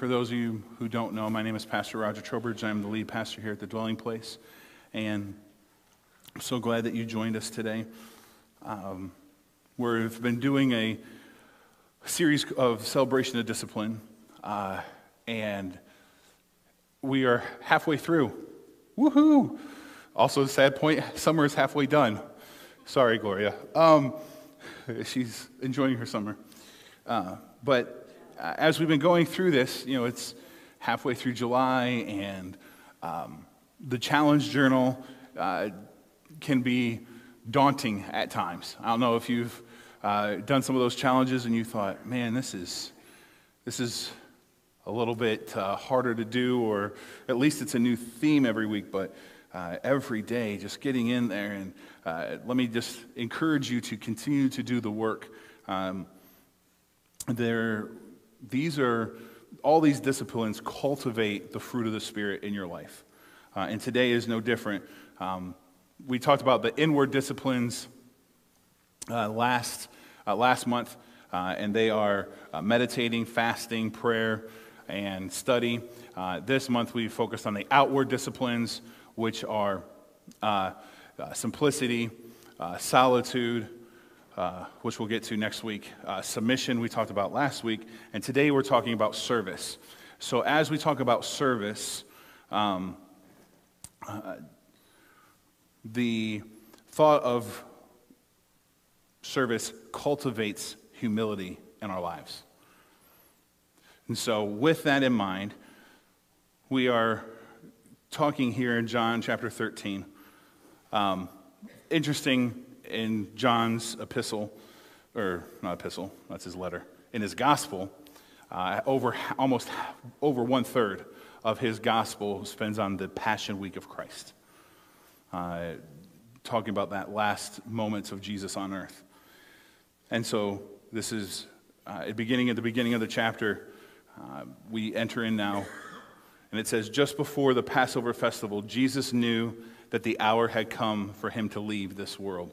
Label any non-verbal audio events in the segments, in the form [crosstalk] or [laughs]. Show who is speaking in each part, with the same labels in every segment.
Speaker 1: for those of you who don't know, my name is Pastor Roger Trowbridge. I'm the lead pastor here at the Dwelling Place. And I'm so glad that you joined us today. Um, we've been doing a series of celebration of discipline, uh, and we are halfway through. Woohoo! Also, sad point summer is halfway done. Sorry, Gloria. Um, she's enjoying her summer. Uh, but as we've been going through this, you know, it's halfway through July, and um, the challenge journal uh, can be daunting at times. I don't know if you've uh, done some of those challenges and you thought, man, this is, this is a little bit uh, harder to do, or at least it's a new theme every week, but uh, every day, just getting in there. And uh, let me just encourage you to continue to do the work. Um, there, these are, all these disciplines cultivate the fruit of the Spirit in your life. Uh, and today is no different. Um, we talked about the inward disciplines uh, last, uh, last month, uh, and they are uh, meditating, fasting, prayer, and study. Uh, this month we focused on the outward disciplines, which are simplicity, solitude, which we'll get to next week, submission, we talked about last week, and today we're talking about service. So, as we talk about service, um, the thought of service cultivates humility in our lives. And so, with that in mind, we are talking here in John chapter 13. Um, interesting in John's epistle, or not epistle, that's his letter, in his gospel, uh, over almost over one third of his gospel spends on the Passion Week of Christ uh, talking about that last moments of Jesus on earth. And so this is uh, beginning at the beginning of the chapter. Uh, we enter in now, and it says, Just before the Passover festival, Jesus knew that the hour had come for him to leave this world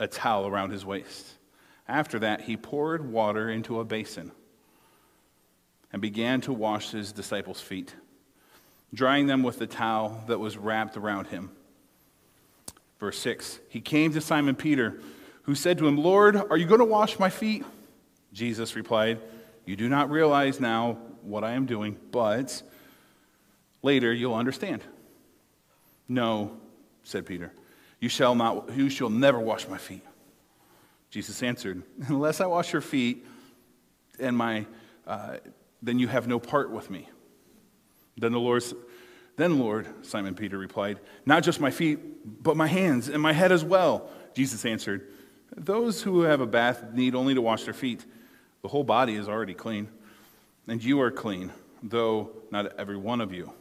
Speaker 1: a towel around his waist. After that, he poured water into a basin and began to wash his disciples' feet drying them with the towel that was wrapped around him. Verse 6 He came to Simon Peter, who said to him, Lord, are you going to wash my feet? Jesus replied, You do not realize now what I am doing, but later you'll understand. No, said Peter, you shall not you shall never wash my feet. Jesus answered, Unless I wash your feet, and my uh, then you have no part with me. Then the Lord, then Lord, Simon Peter replied, Not just my feet, but my hands and my head as well. Jesus answered, Those who have a bath need only to wash their feet. The whole body is already clean. And you are clean, though not every one of you.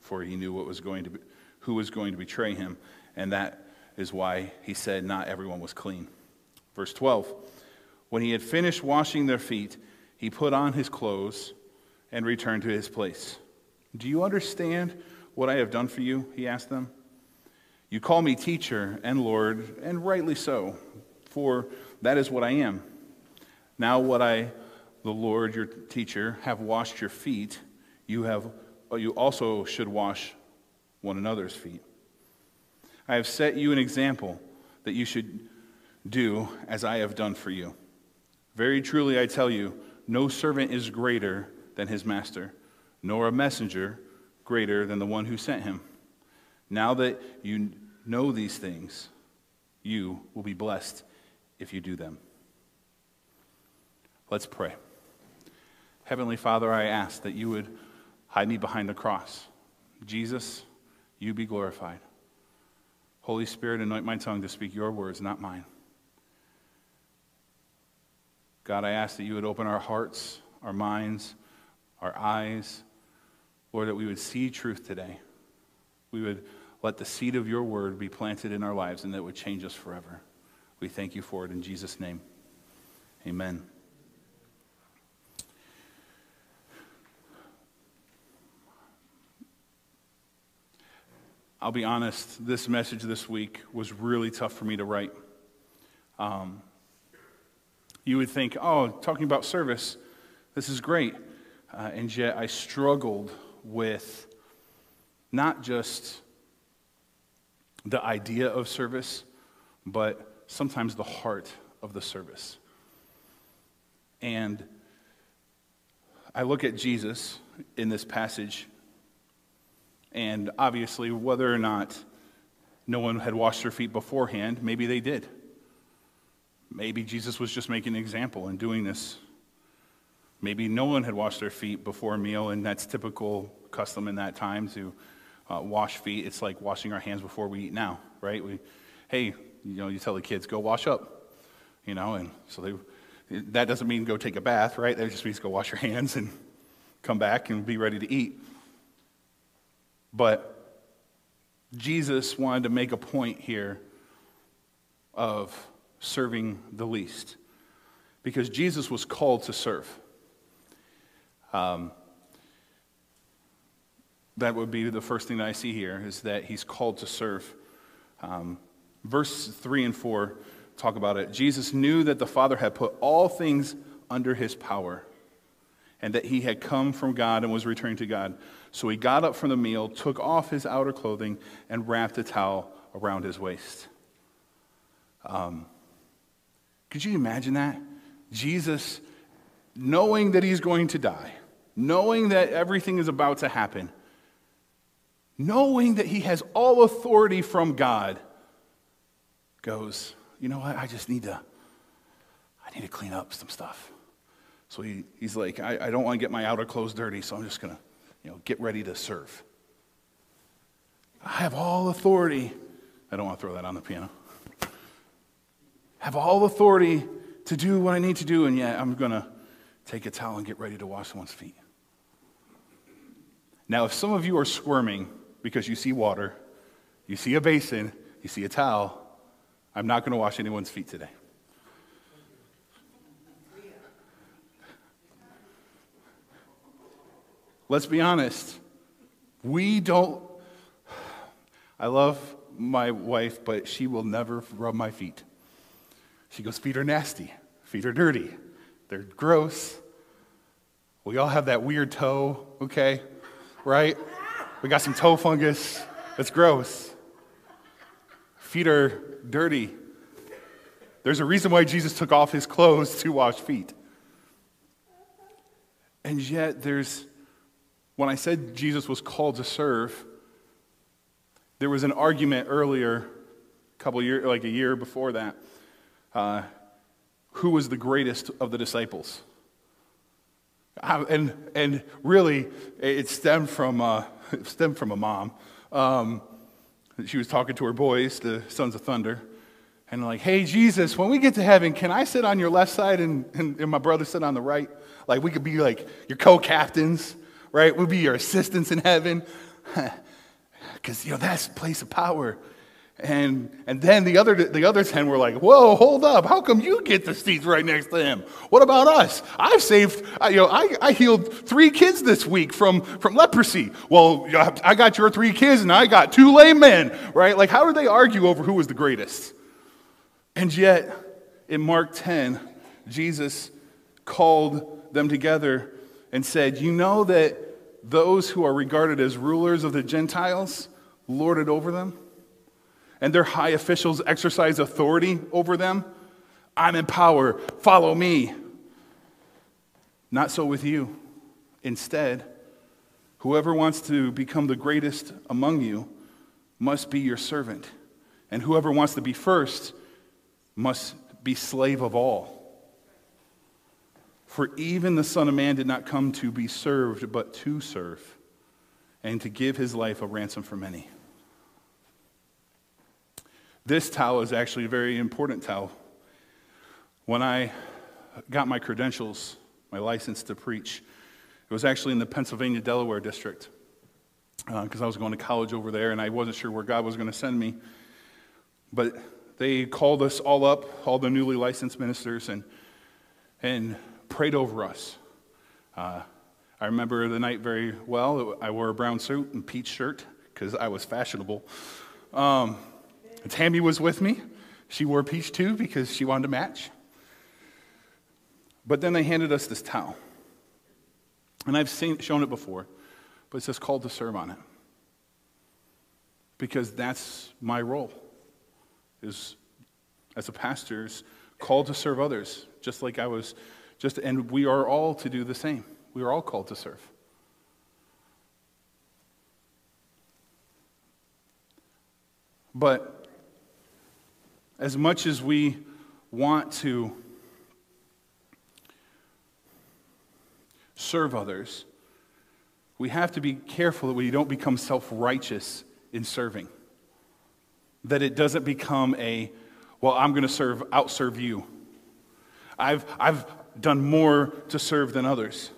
Speaker 1: For he knew what was going to be, who was going to betray him. And that is why he said, Not everyone was clean. Verse 12 When he had finished washing their feet, he put on his clothes and returned to his place. Do you understand what I have done for you? He asked them. You call me teacher and Lord, and rightly so, for that is what I am. Now, what I, the Lord, your teacher, have washed your feet, you, have, you also should wash one another's feet. I have set you an example that you should do as I have done for you. Very truly, I tell you, no servant is greater than his master nor a messenger greater than the one who sent him. Now that you know these things, you will be blessed if you do them. Let's pray. Heavenly Father, I ask that you would hide me behind the cross. Jesus, you be glorified. Holy Spirit, anoint my tongue to speak your words, not mine. God, I ask that you would open our hearts, our minds, our eyes, Lord, that we would see truth today. We would let the seed of your word be planted in our lives and that would change us forever. We thank you for it in Jesus' name. Amen. I'll be honest, this message this week was really tough for me to write. Um, you would think, oh, talking about service, this is great. Uh, and yet I struggled with not just the idea of service, but sometimes the heart of the service. And I look at Jesus in this passage, and obviously, whether or not no one had washed their feet beforehand, maybe they did. Maybe Jesus was just making an example and doing this. Maybe no one had washed their feet before a meal, and that's typical custom in that time to uh, wash feet. It's like washing our hands before we eat now, right? We, hey, you know, you tell the kids, go wash up, you know, and so they, that doesn't mean go take a bath, right? That just means go wash your [laughs] hands and come back and be ready to eat. But Jesus wanted to make a point here of serving the least because Jesus was called to serve. Um, that would be the first thing that I see here is that he's called to serve. Um, verse 3 and 4 talk about it. Jesus knew that the Father had put all things under his power and that he had come from God and was returning to God. So he got up from the meal, took off his outer clothing, and wrapped a towel around his waist. Um, could you imagine that? Jesus, knowing that he's going to die, knowing that everything is about to happen, knowing that he has all authority from God, goes, you know what? I just need to, I need to clean up some stuff. So he, he's like, I, I don't want to get my outer clothes dirty, so I'm just going to, you know, get ready to serve. I have all authority. I don't want to throw that on the piano. Have all authority to do what I need to do, and yet I'm going to take a towel and get ready to wash someone's feet. Now, if some of you are squirming because you see water, you see a basin, you see a towel, I'm not going to wash anyone's feet today. Let's be honest. We don't. I love my wife, but she will never rub my feet. She goes, Feet are nasty. Feet are dirty. They're gross. We all have that weird toe, okay? Right? We got some toe fungus. That's gross. Feet are dirty. There's a reason why Jesus took off his clothes to wash feet. And yet, there's, when I said Jesus was called to serve, there was an argument earlier, a couple years, like a year before that. Uh, who was the greatest of the disciples? Uh, and, and really, it stemmed from, uh, [laughs] stemmed from a mom. Um, she was talking to her boys, the sons of thunder, and like, hey, Jesus, when we get to heaven, can I sit on your left side and, and, and my brother sit on the right? Like, we could be like your co captains, right? We'll be your assistants in heaven. [laughs] Because, you know, that's place of power. And, and then the other, the other 10 were like, whoa, hold up. How come you get the seats right next to him? What about us? I've saved, you know, I, I healed three kids this week from, from leprosy. Well, I got your three kids and I got two lame men, right? Like, how did they argue over who was the greatest? And yet, in Mark 10, Jesus called them together and said, You know that those who are regarded as rulers of the Gentiles lord it over them? and their high officials exercise authority over them. I'm in power, follow me. Not so with you. Instead, whoever wants to become the greatest among you must be your servant, and whoever wants to be first must be slave of all. For even the Son of Man did not come to be served, but to serve, and to give his life a ransom for many. This towel is actually a very important towel. When I got my credentials, my license to preach, it was actually in the Pennsylvania Delaware district. because uh, I was going to college over there and I wasn't sure where God was going to send me. But they called us all up, all the newly licensed ministers, and, and prayed over us. Uh, I remember the night very well. I wore a brown suit and peach shirt because I was fashionable. Um, Tammy was with me. She wore peach too because she wanted to match. But then they handed us this towel. And I've seen, shown it before, but it says called to serve on it. Because that's my role, is as a pastor, is called to serve others, just like I was just, and we are all to do the same. We are all called to serve. But as much as we want to serve others, we have to be careful that we don't become self righteous in serving. That it doesn't become a, well, I'm going to serve, outserve you. I've, I've done more to serve than others.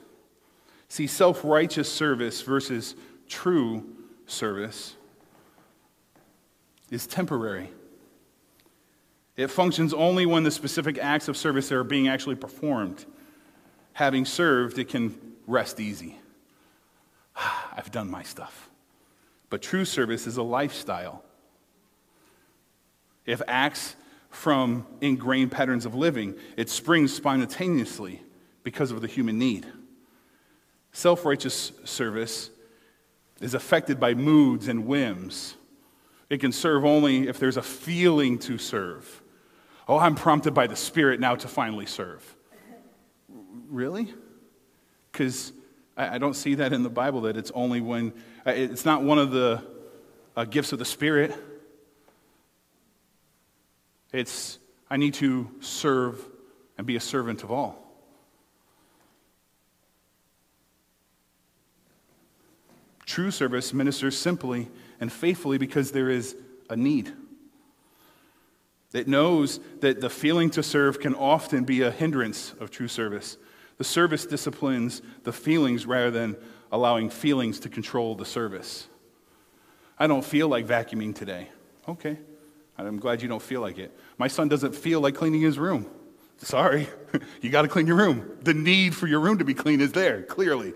Speaker 1: See, self righteous service versus true service is temporary. It functions only when the specific acts of service are being actually performed. Having served, it can rest easy. [sighs] I've done my stuff. But true service is a lifestyle. If acts from ingrained patterns of living, it springs spontaneously because of the human need. Self righteous service is affected by moods and whims. It can serve only if there's a feeling to serve. Oh, I'm prompted by the Spirit now to finally serve. Really? Because I, don't see that in the Bible that it's only when, it's not one of the uh, gifts of the Spirit. It's, I need to serve and be a servant of all. True service ministers simply and faithfully because there is a need. It knows that the feeling to serve can often be a hindrance of true service. The service disciplines the feelings rather than allowing feelings to control the service. I don't feel like vacuuming today. Okay. I'm glad you don't feel like it. My son doesn't feel like cleaning his room. Sorry. [laughs] you got to clean your room. The need for your room to be clean is there, clearly.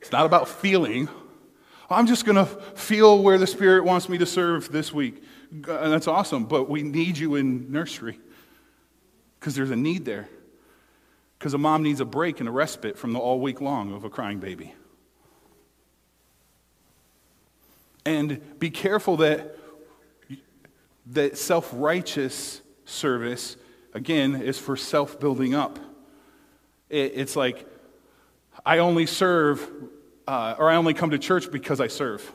Speaker 1: It's not about feeling. I'm just going to feel where the Spirit wants me to serve this week. And that's awesome, but we need you in nursery because there's a need there. Because a mom needs a break and a respite from the all week long of a crying baby. And be careful that, that self righteous service, again, is for self building up. It, it's like, I only serve, uh, or I only come to church because I serve.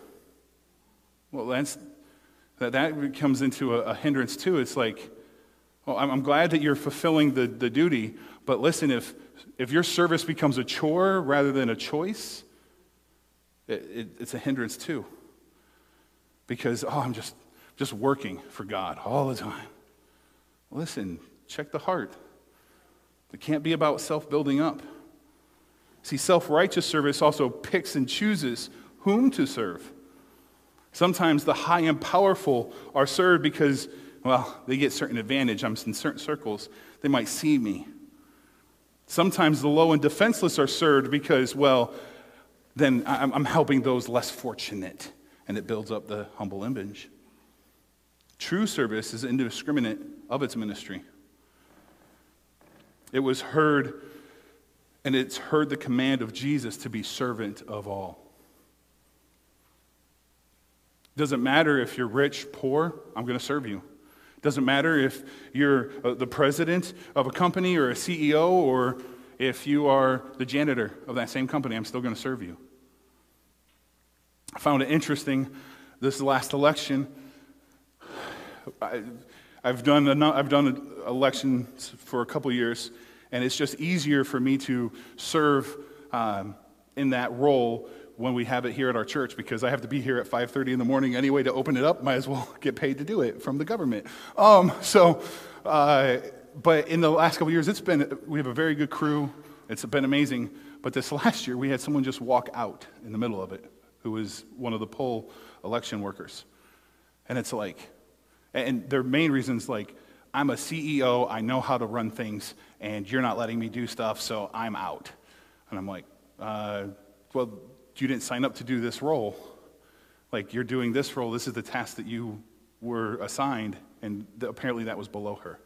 Speaker 1: Well, that's, that that comes into a, a hindrance too. It's like, well, I'm, I'm glad that you're fulfilling the, the duty, but listen, if, if your service becomes a chore rather than a choice, it, it, it's a hindrance too. Because, oh, I'm just, just working for God all the time. Listen, check the heart. It can't be about self building up. See, self righteous service also picks and chooses whom to serve. Sometimes the high and powerful are served because, well, they get certain advantage. I'm in certain circles. They might see me. Sometimes the low and defenseless are served because, well, then I'm helping those less fortunate, and it builds up the humble image. True service is indiscriminate of its ministry. It was heard, and it's heard the command of Jesus to be servant of all. Doesn't matter if you're rich, poor, I'm going to serve you. Doesn't matter if you're uh, the president of a company or a CEO or if you are the janitor of that same company, I'm still going to serve you. I found it interesting this last election. I, have done, I've done elections for a couple years, and it's just easier for me to serve um, in that role when we have it here at our church because I have to be here at 5:30 in the morning anyway to open it up. Might as well get paid to do it from the government. Um, so, uh, but in the last couple years, it's been we have a very good crew. It's been amazing. But this last year, we had someone just walk out in the middle of it, who was one of the poll election workers. And it's like, and their main reasons like, I'm a CEO, I know how to run things, and you're not letting me do stuff, so I'm out. And I'm like, uh, well, you didn't sign up to do this role. Like, you're doing this role, this is the task that you were assigned, and th- apparently that was below her.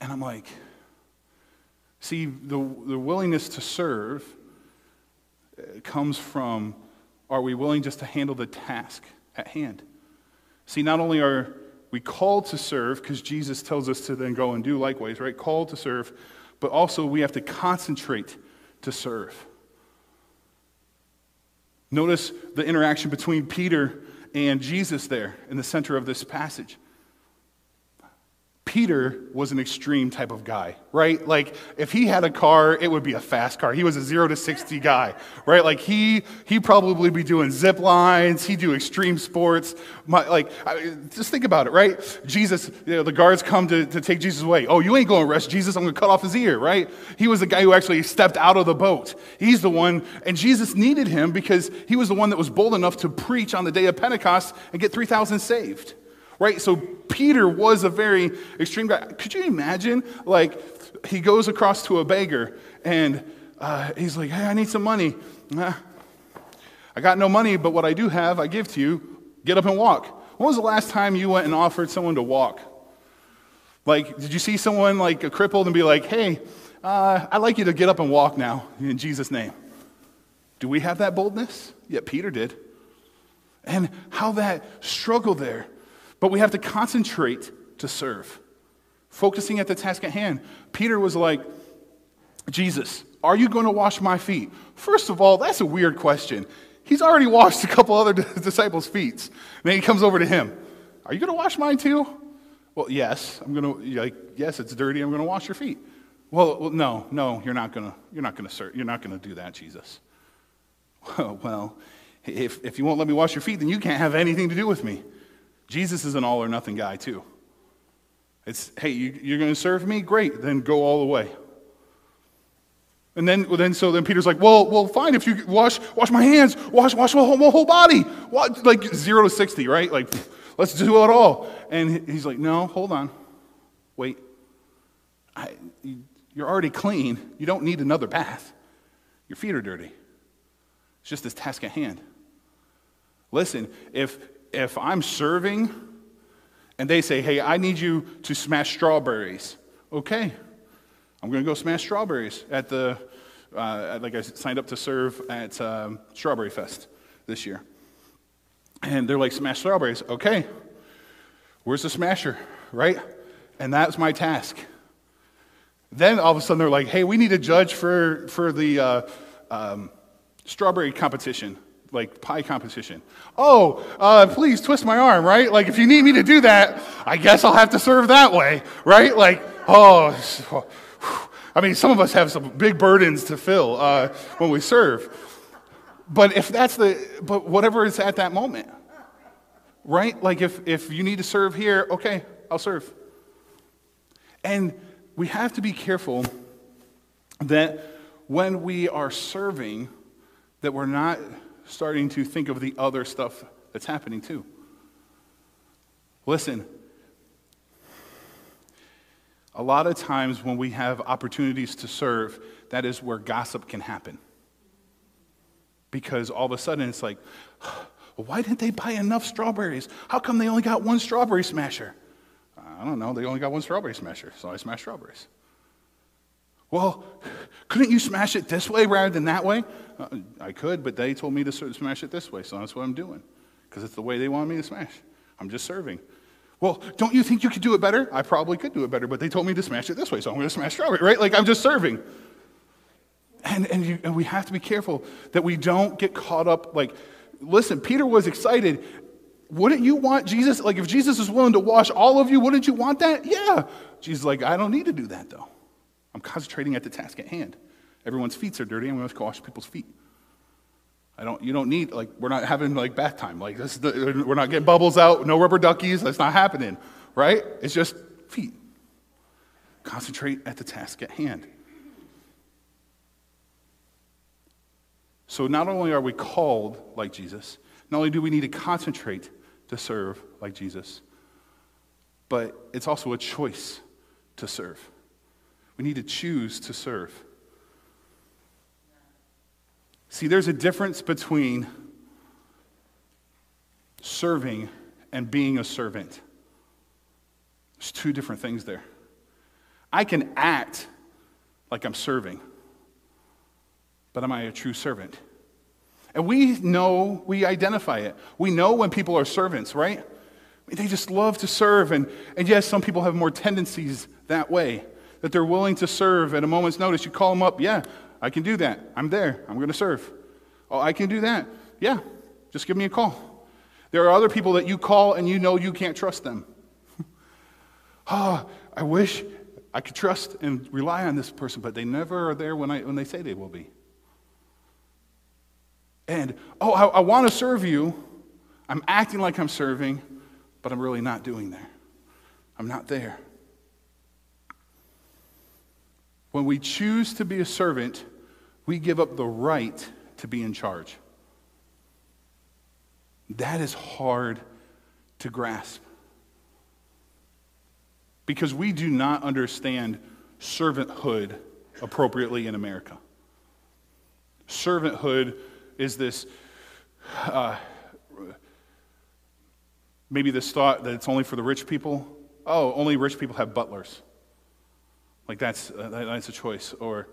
Speaker 1: And I'm like, see, the, the willingness to serve uh, comes from are we willing just to handle the task at hand? See, not only are we called to serve, because Jesus tells us to then go and do likewise, right? Called to serve, but also we have to concentrate to serve. Notice the interaction between Peter and Jesus there in the center of this passage. Peter was an extreme type of guy, right? Like if he had a car, it would be a fast car. He was a 0 to 60 guy, right? Like he he probably be doing zip lines, he'd do extreme sports. My, like I, just think about it, right? Jesus, you know, the guards come to, to take Jesus away. Oh, you ain't going to arrest Jesus. I'm going to cut off his ear, right? He was the guy who actually stepped out of the boat. He's the one and Jesus needed him because he was the one that was bold enough to preach on the day of Pentecost and get 3,000 saved right? So Peter was a very extreme guy. Could you imagine? Like, he goes across to a beggar and uh, he's like, hey, I need some money. Uh, I got no money, but what I do have, I give to you. Get up and walk. When was the last time you went and offered someone to walk? Like, did you see someone like a crippled and be like, hey, uh, I'd like you to get up and walk now in Jesus' name? Do we have that boldness? Yeah, Peter did. And how that struggle there but we have to concentrate to serve, focusing at the task at hand. Peter was like, Jesus, are you going to wash my feet? First of all, that's a weird question. He's already washed a couple other [laughs] disciples' feet. And then he comes over to him. Are you going to wash mine too? Well, yes. I'm going to like yes, it's dirty. I'm going to wash your feet. Well, well no, no, you're not going to you're not going to serve. You're not going to do that, Jesus. [laughs] Well, if if you won't let me wash your feet, then you can't have anything to do with me. Jesus is an all or nothing guy, too. It's, hey, you, are going to serve me? Great, then go all the way. And then, then, so then Peter's like, well, well, fine. If you wash, wash my hands, wash, wash my whole, my whole body, what, like zero to sixty, right? Like, [laughs] let's do it all. And he's like, no, hold on, wait. I, you're already clean. You don't need another bath. Your feet are dirty. It's just this task at hand. Listen, if if I'm serving and they say, hey, I need you to smash strawberries, okay, I'm going to go smash strawberries at the, uh, like I signed up to serve at um, Strawberry Fest this year. And they're like, smash strawberries, okay, where's the smasher, right? And that's my task. Then all of a sudden they're like, hey, we need a judge for, for the uh, um, strawberry competition like pie competition. Oh, uh, please twist my arm, right? Like if you need me to do that, I guess I'll have to serve that way, right? Like, oh, [sighs] I mean, some of us have some big burdens to fill uh, when we serve. But if that's the, but whatever is at that moment, right? Like if, if you need to serve here, okay, I'll serve. And we have to be careful that when we are serving, that we're not starting to think of the other stuff that's happening too. Listen, a lot of times when we have opportunities to serve, that is where gossip can happen. Because all of a sudden it's like, why didn't they buy enough strawberries? How come they only got one strawberry smasher? I don't know, they only got one strawberry smasher, so I smashed strawberries. Well, couldn't you smash it this way rather than that way? Uh, I could, but they told me to smash it this way, so that's what I'm doing because it's the way they want me to smash. I'm just serving. Well, don't you think you could do it better? I probably could do it better, but they told me to smash it this way, so I'm going to smash strawberry, right? Like I'm just serving. And, and, you, and we have to be careful that we don't get caught up. Like, listen, Peter was excited. Wouldn't you want Jesus? Like, if Jesus is willing to wash all of you, wouldn't you want that? Yeah. Jesus like, I don't need to do that, though. I'm concentrating at the task at hand. Everyone's feet are dirty. I'm going to wash people's feet. I don't, you don't need, like, we're not having, like, bath time. Like, this the, we're not getting bubbles out, no rubber duckies. That's not happening, right? It's just feet. Concentrate at the task at hand. So not only are we called like Jesus, not only do we need to concentrate to serve like Jesus, but it's also a choice to serve. We need to choose to serve. See, there's a difference between serving and being a servant. There's two different things there. I can act like I'm serving, but am I a true servant? And we know, we identify it. We know when people are servants, right? They just love to serve. And, and yes, some people have more tendencies that way, that they're willing to serve at a moment's notice. You call them up, yeah, I can do that. I'm there. I'm going to serve. Oh, I can do that. Yeah, just give me a call. There are other people that you call and you know you can't trust them. oh, [laughs] I wish I could trust and rely on this person, but they never are there when, I, when they say they will be. And, oh, I, I want to serve you. I'm acting like I'm serving, but I'm really not doing there. I'm not there. When we choose to be a servant, we give up the right to be in charge. That is hard to grasp because we do not understand servanthood appropriately in America. Servanthood is this, uh, maybe this thought that it's only for the rich people. Oh, only rich people have butlers. Like that's, uh, that's a choice. Or,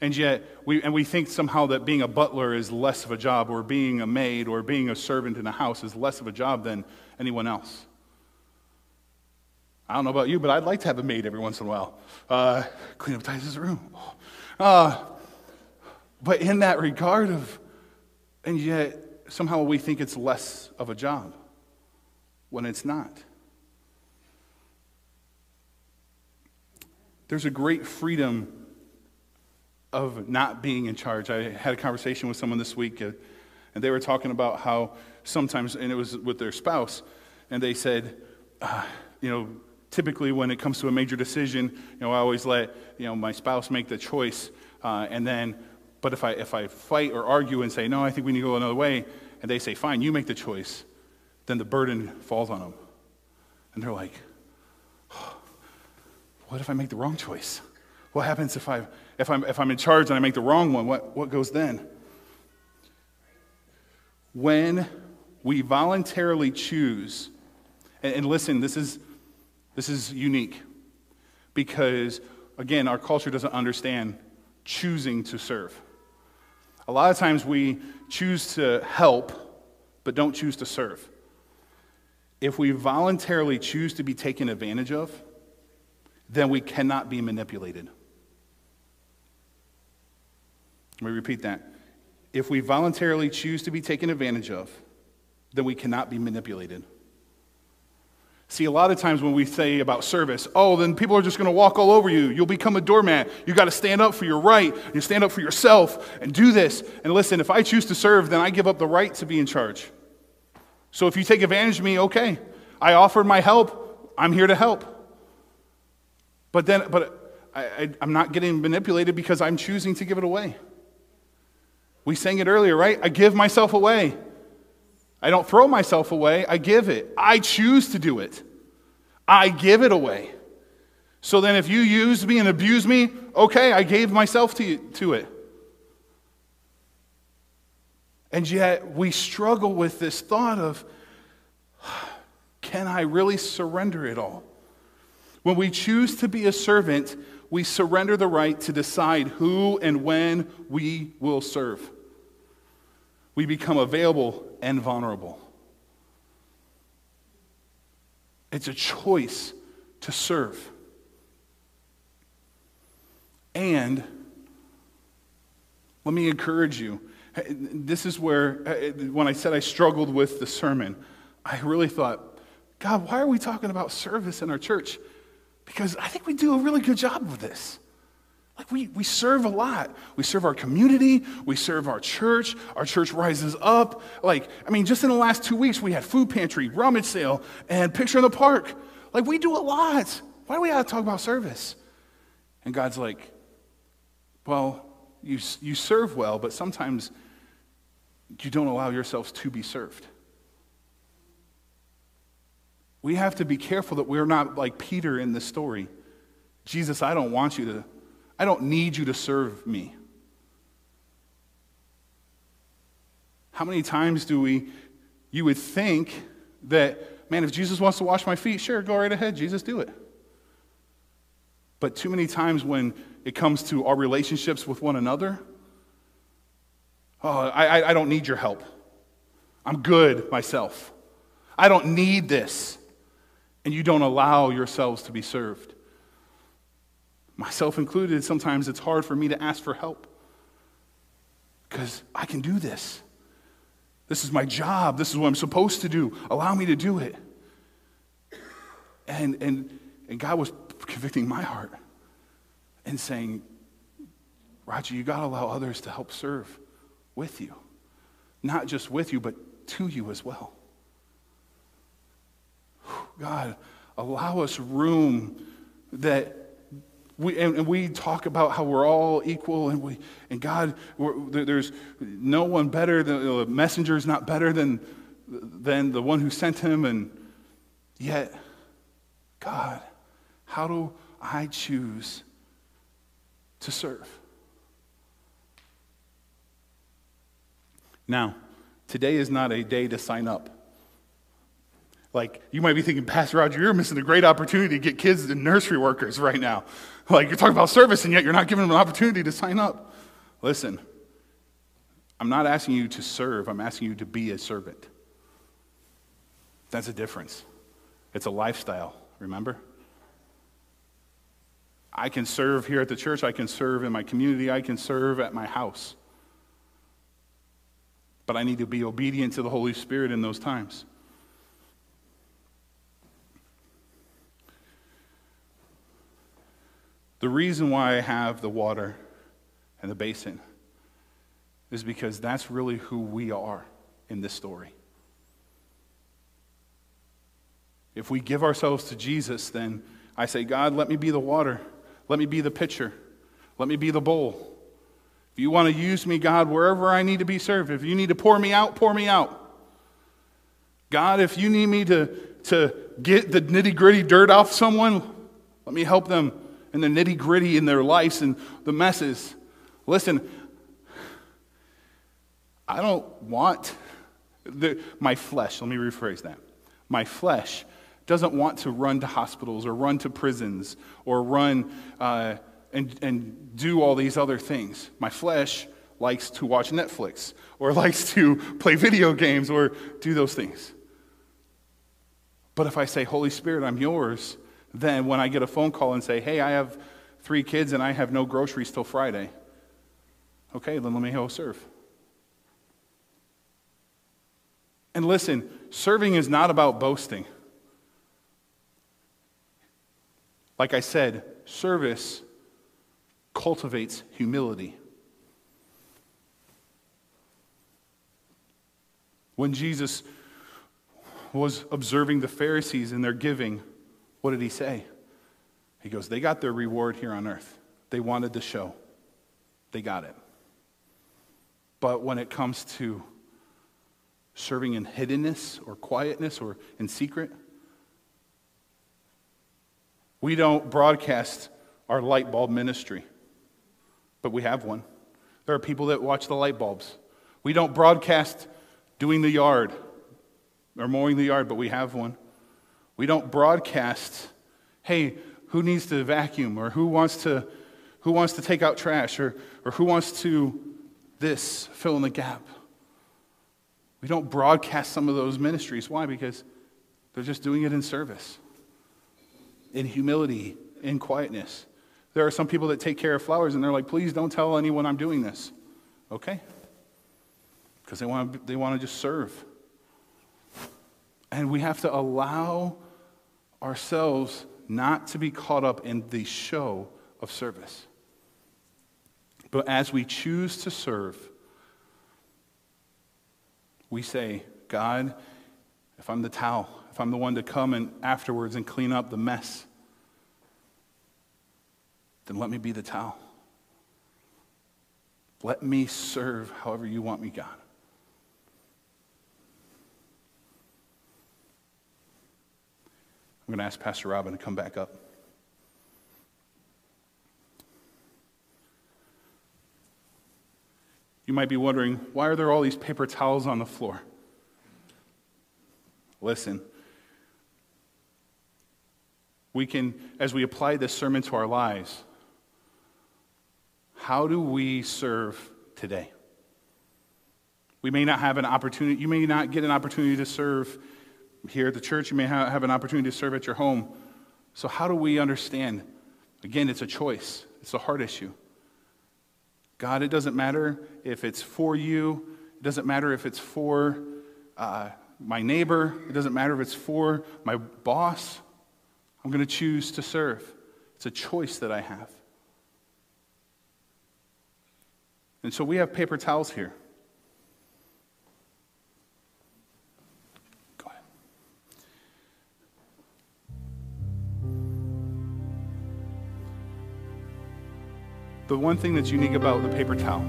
Speaker 1: and yet, we, and we think somehow that being a butler is less of a job, or being a maid, or being a servant in a house is less of a job than anyone else. I don't know about you, but I'd like to have a maid every once in a while. Uh, clean up Titus's room. Uh, but in that regard of, and yet somehow we think it's less of a job when it's not. There's a great freedom of not being in charge. I had a conversation with someone this week, uh, and they were talking about how sometimes, and it was with their spouse, and they said, uh, you know, typically when it comes to a major decision, you know, I always let you know my spouse make the choice, uh, and then, but if I if I fight or argue and say no, I think we need to go another way, and they say fine, you make the choice, then the burden falls on them, and they're like, what if I make the wrong choice? What happens if I if I'm if I'm in charge and I make the wrong one? What what goes then? When we voluntarily choose, and, and listen, this is this is unique because, again, our culture doesn't understand choosing to serve. A lot of times we choose to help, but don't choose to serve. If we voluntarily choose to be taken advantage of, then we cannot be manipulated. Let me repeat that. If we voluntarily choose to be taken advantage of, then we cannot be manipulated. See, a lot of times when we say about service, oh, then people are just going to walk all over you. You'll become a doormat. You got to stand up for your right. You stand up for yourself and do this. And listen, if I choose to serve, then I give up the right to be in charge. So if you take advantage of me, okay. I offered my help. I'm here to help. But then, but I, I'm not getting manipulated because I'm choosing to give it away. We sang it earlier, right? I give myself away. I don't throw myself away, I give it. I choose to do it. I give it away. So then, if you use me and abuse me, okay, I gave myself to, you, to it. And yet, we struggle with this thought of [sighs] can I really surrender it all? When we choose to be a servant, we surrender the right to decide who and when we will serve we become available and vulnerable. It's a choice to serve. And let me encourage you. This is where, when I said I struggled with the sermon, I really thought, God, why are we talking about service in our church? Because I think we do a really good job of this. Like we, we serve a lot. We serve our community. We serve our church. Our church rises up. Like, I mean, just in the last two weeks, we had food pantry, rummage sale, and picture in the park. Like, we do a lot. Why do we have to talk about service? And God's like, well, you, you serve well, but sometimes you don't allow yourselves to be served. We have to be careful that we're not like Peter in this story. Jesus, I don't want you to, I don't need you to serve me. How many times do we, you would think that, man, if Jesus wants to wash my feet, sure, go right ahead, Jesus, do it. But too many times when it comes to our relationships with one another, oh, I, I don't need your help. I'm good myself. I don't need this. And you don't allow yourselves to be served. Myself included, sometimes it's hard for me to ask for help because I can do this. This is my job. This is what I'm supposed to do. Allow me to do it. And, and, and God was convicting my heart and saying, Roger, you got to allow others to help serve with you. Not just with you, but to you as well. God, allow us room that we, and, and, we talk about how we're all equal and, we, and God, there's no one better, than, the messenger is not better than, than the one who sent him. And yet, God, how do I choose to serve? Now, today is not a day to sign up. Like, you might be thinking, Pastor Roger, you're missing a great opportunity to get kids and nursery workers right now. Like, you're talking about service, and yet you're not giving them an opportunity to sign up. Listen, I'm not asking you to serve, I'm asking you to be a servant. That's a difference. It's a lifestyle, remember? I can serve here at the church, I can serve in my community, I can serve at my house. But I need to be obedient to the Holy Spirit in those times. The reason why I have the water and the basin is because that's really who we are in this story. If we give ourselves to Jesus, then I say, God, let me be the water. Let me be the pitcher. Let me be the bowl. If you want to use me, God, wherever I need to be served, if you need to pour me out, pour me out. God, if you need me to, to get the nitty gritty dirt off someone, let me help them and the nitty gritty in their lives and the messes. Listen, I don't want the, my flesh, let me rephrase that. My flesh doesn't want to run to hospitals or run to prisons or run uh, and, and do all these other things. My flesh likes to watch Netflix or [laughs] likes to play video games or do those things. But if I say, Holy Spirit, I'm yours, then when I get a phone call and say, hey, I have three kids and I have no groceries till Friday, okay, then let me go serve. And listen, serving is not about boasting. Like I said, service cultivates humility. When Jesus was observing the Pharisees in their giving, what did he say? He goes, They got their reward here on earth. They wanted the show, they got it. But when it comes to serving in hiddenness or quietness or in secret, we don't broadcast our light bulb ministry, but we have one. There are people that watch the light bulbs. We don't broadcast doing the yard or mowing the yard, but we have one. We don't broadcast, hey, who needs to vacuum or who wants to, who wants to take out trash or, or who wants to this, fill in the gap. We don't broadcast some of those ministries. Why? Because they're just doing it in service, in humility, in quietness. There are some people that take care of flowers and they're like, please don't tell anyone I'm doing this. Okay? Because they want to, they want to just serve. And we have to allow ourselves not to be caught up in the show of service. But as we choose to serve, we say, God, if I'm the towel, if I'm the one to come and afterwards and clean up the mess, then let me be the towel. Let me serve however you want me, God. I'm going to ask Pastor Robin to come back up. You might be wondering, why are there all these paper towels on the floor? Listen, we can, as we apply this sermon to our lives, how do we serve today? We may not have an opportunity, you may not get an opportunity to serve here at the church, you may have an opportunity to serve at your home. So, how do we understand? Again, it's a choice, it's a heart issue. God, it doesn't matter if it's for you, it doesn't matter if it's for uh, my neighbor, it doesn't matter if it's for my boss. I'm going to choose to serve. It's a choice that I have. And so we have paper towels here. The one thing that's unique about the paper towel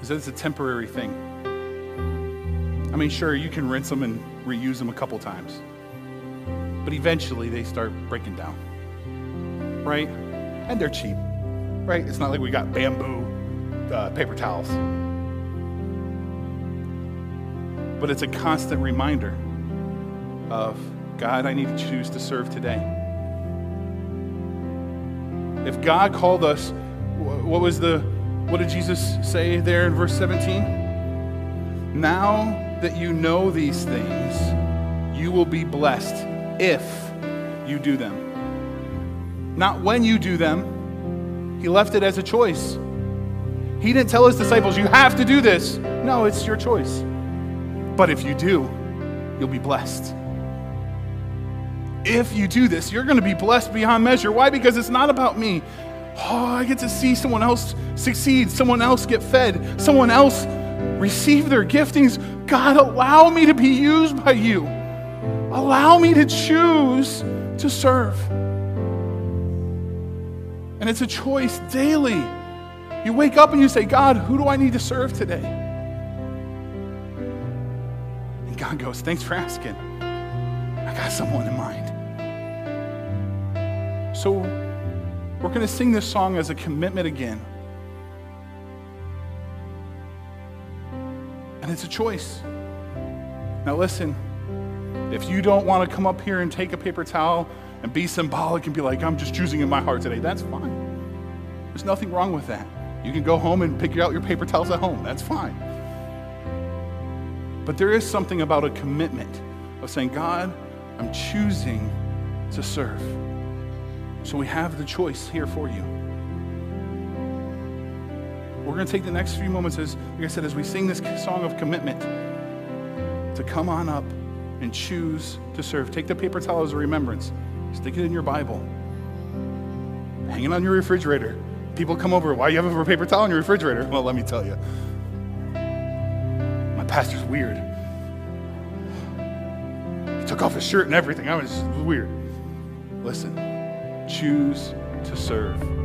Speaker 1: is that it's a temporary thing. I mean, sure, you can rinse them and reuse them a couple times, but eventually they start breaking down, right? And they're cheap, right? It's not like we got bamboo uh, paper towels. But it's a constant reminder of God, I need to choose to serve today. If God called us, what was the, what did Jesus say there in verse 17? Now that you know these things, you will be blessed if you do them. Not when you do them. He left it as a choice. He didn't tell his disciples, you have to do this. No, it's your choice. But if you do, you'll be blessed. If you do this, you're going to be blessed beyond measure. Why? Because it's not about me. Oh, I get to see someone else succeed, someone else get fed, someone else receive their giftings. God, allow me to be used by you. Allow me to choose to serve. And it's a choice daily. You wake up and you say, God, who do I need to serve today? And God goes, Thanks for asking. I got someone in mind. So we're going to sing this song as a commitment again. And it's a choice. Now, listen, if you don't want to come up here and take a paper towel and be symbolic and be like, I'm just choosing in my heart today, that's fine. There's nothing wrong with that. You can go home and pick out your paper towels at home, that's fine. But there is something about a commitment of saying, God, I'm choosing to serve. So we have the choice here for you. We're going to take the next few moments, as like I said, as we sing this song of commitment, to come on up and choose to serve. Take the paper towel as a remembrance. Stick it in your Bible. Hang it on your refrigerator. People come over, why you have a paper towel in your refrigerator? Well, let me tell you. My pastor's weird. He took off his shirt and everything. I was weird. Listen, choose to serve.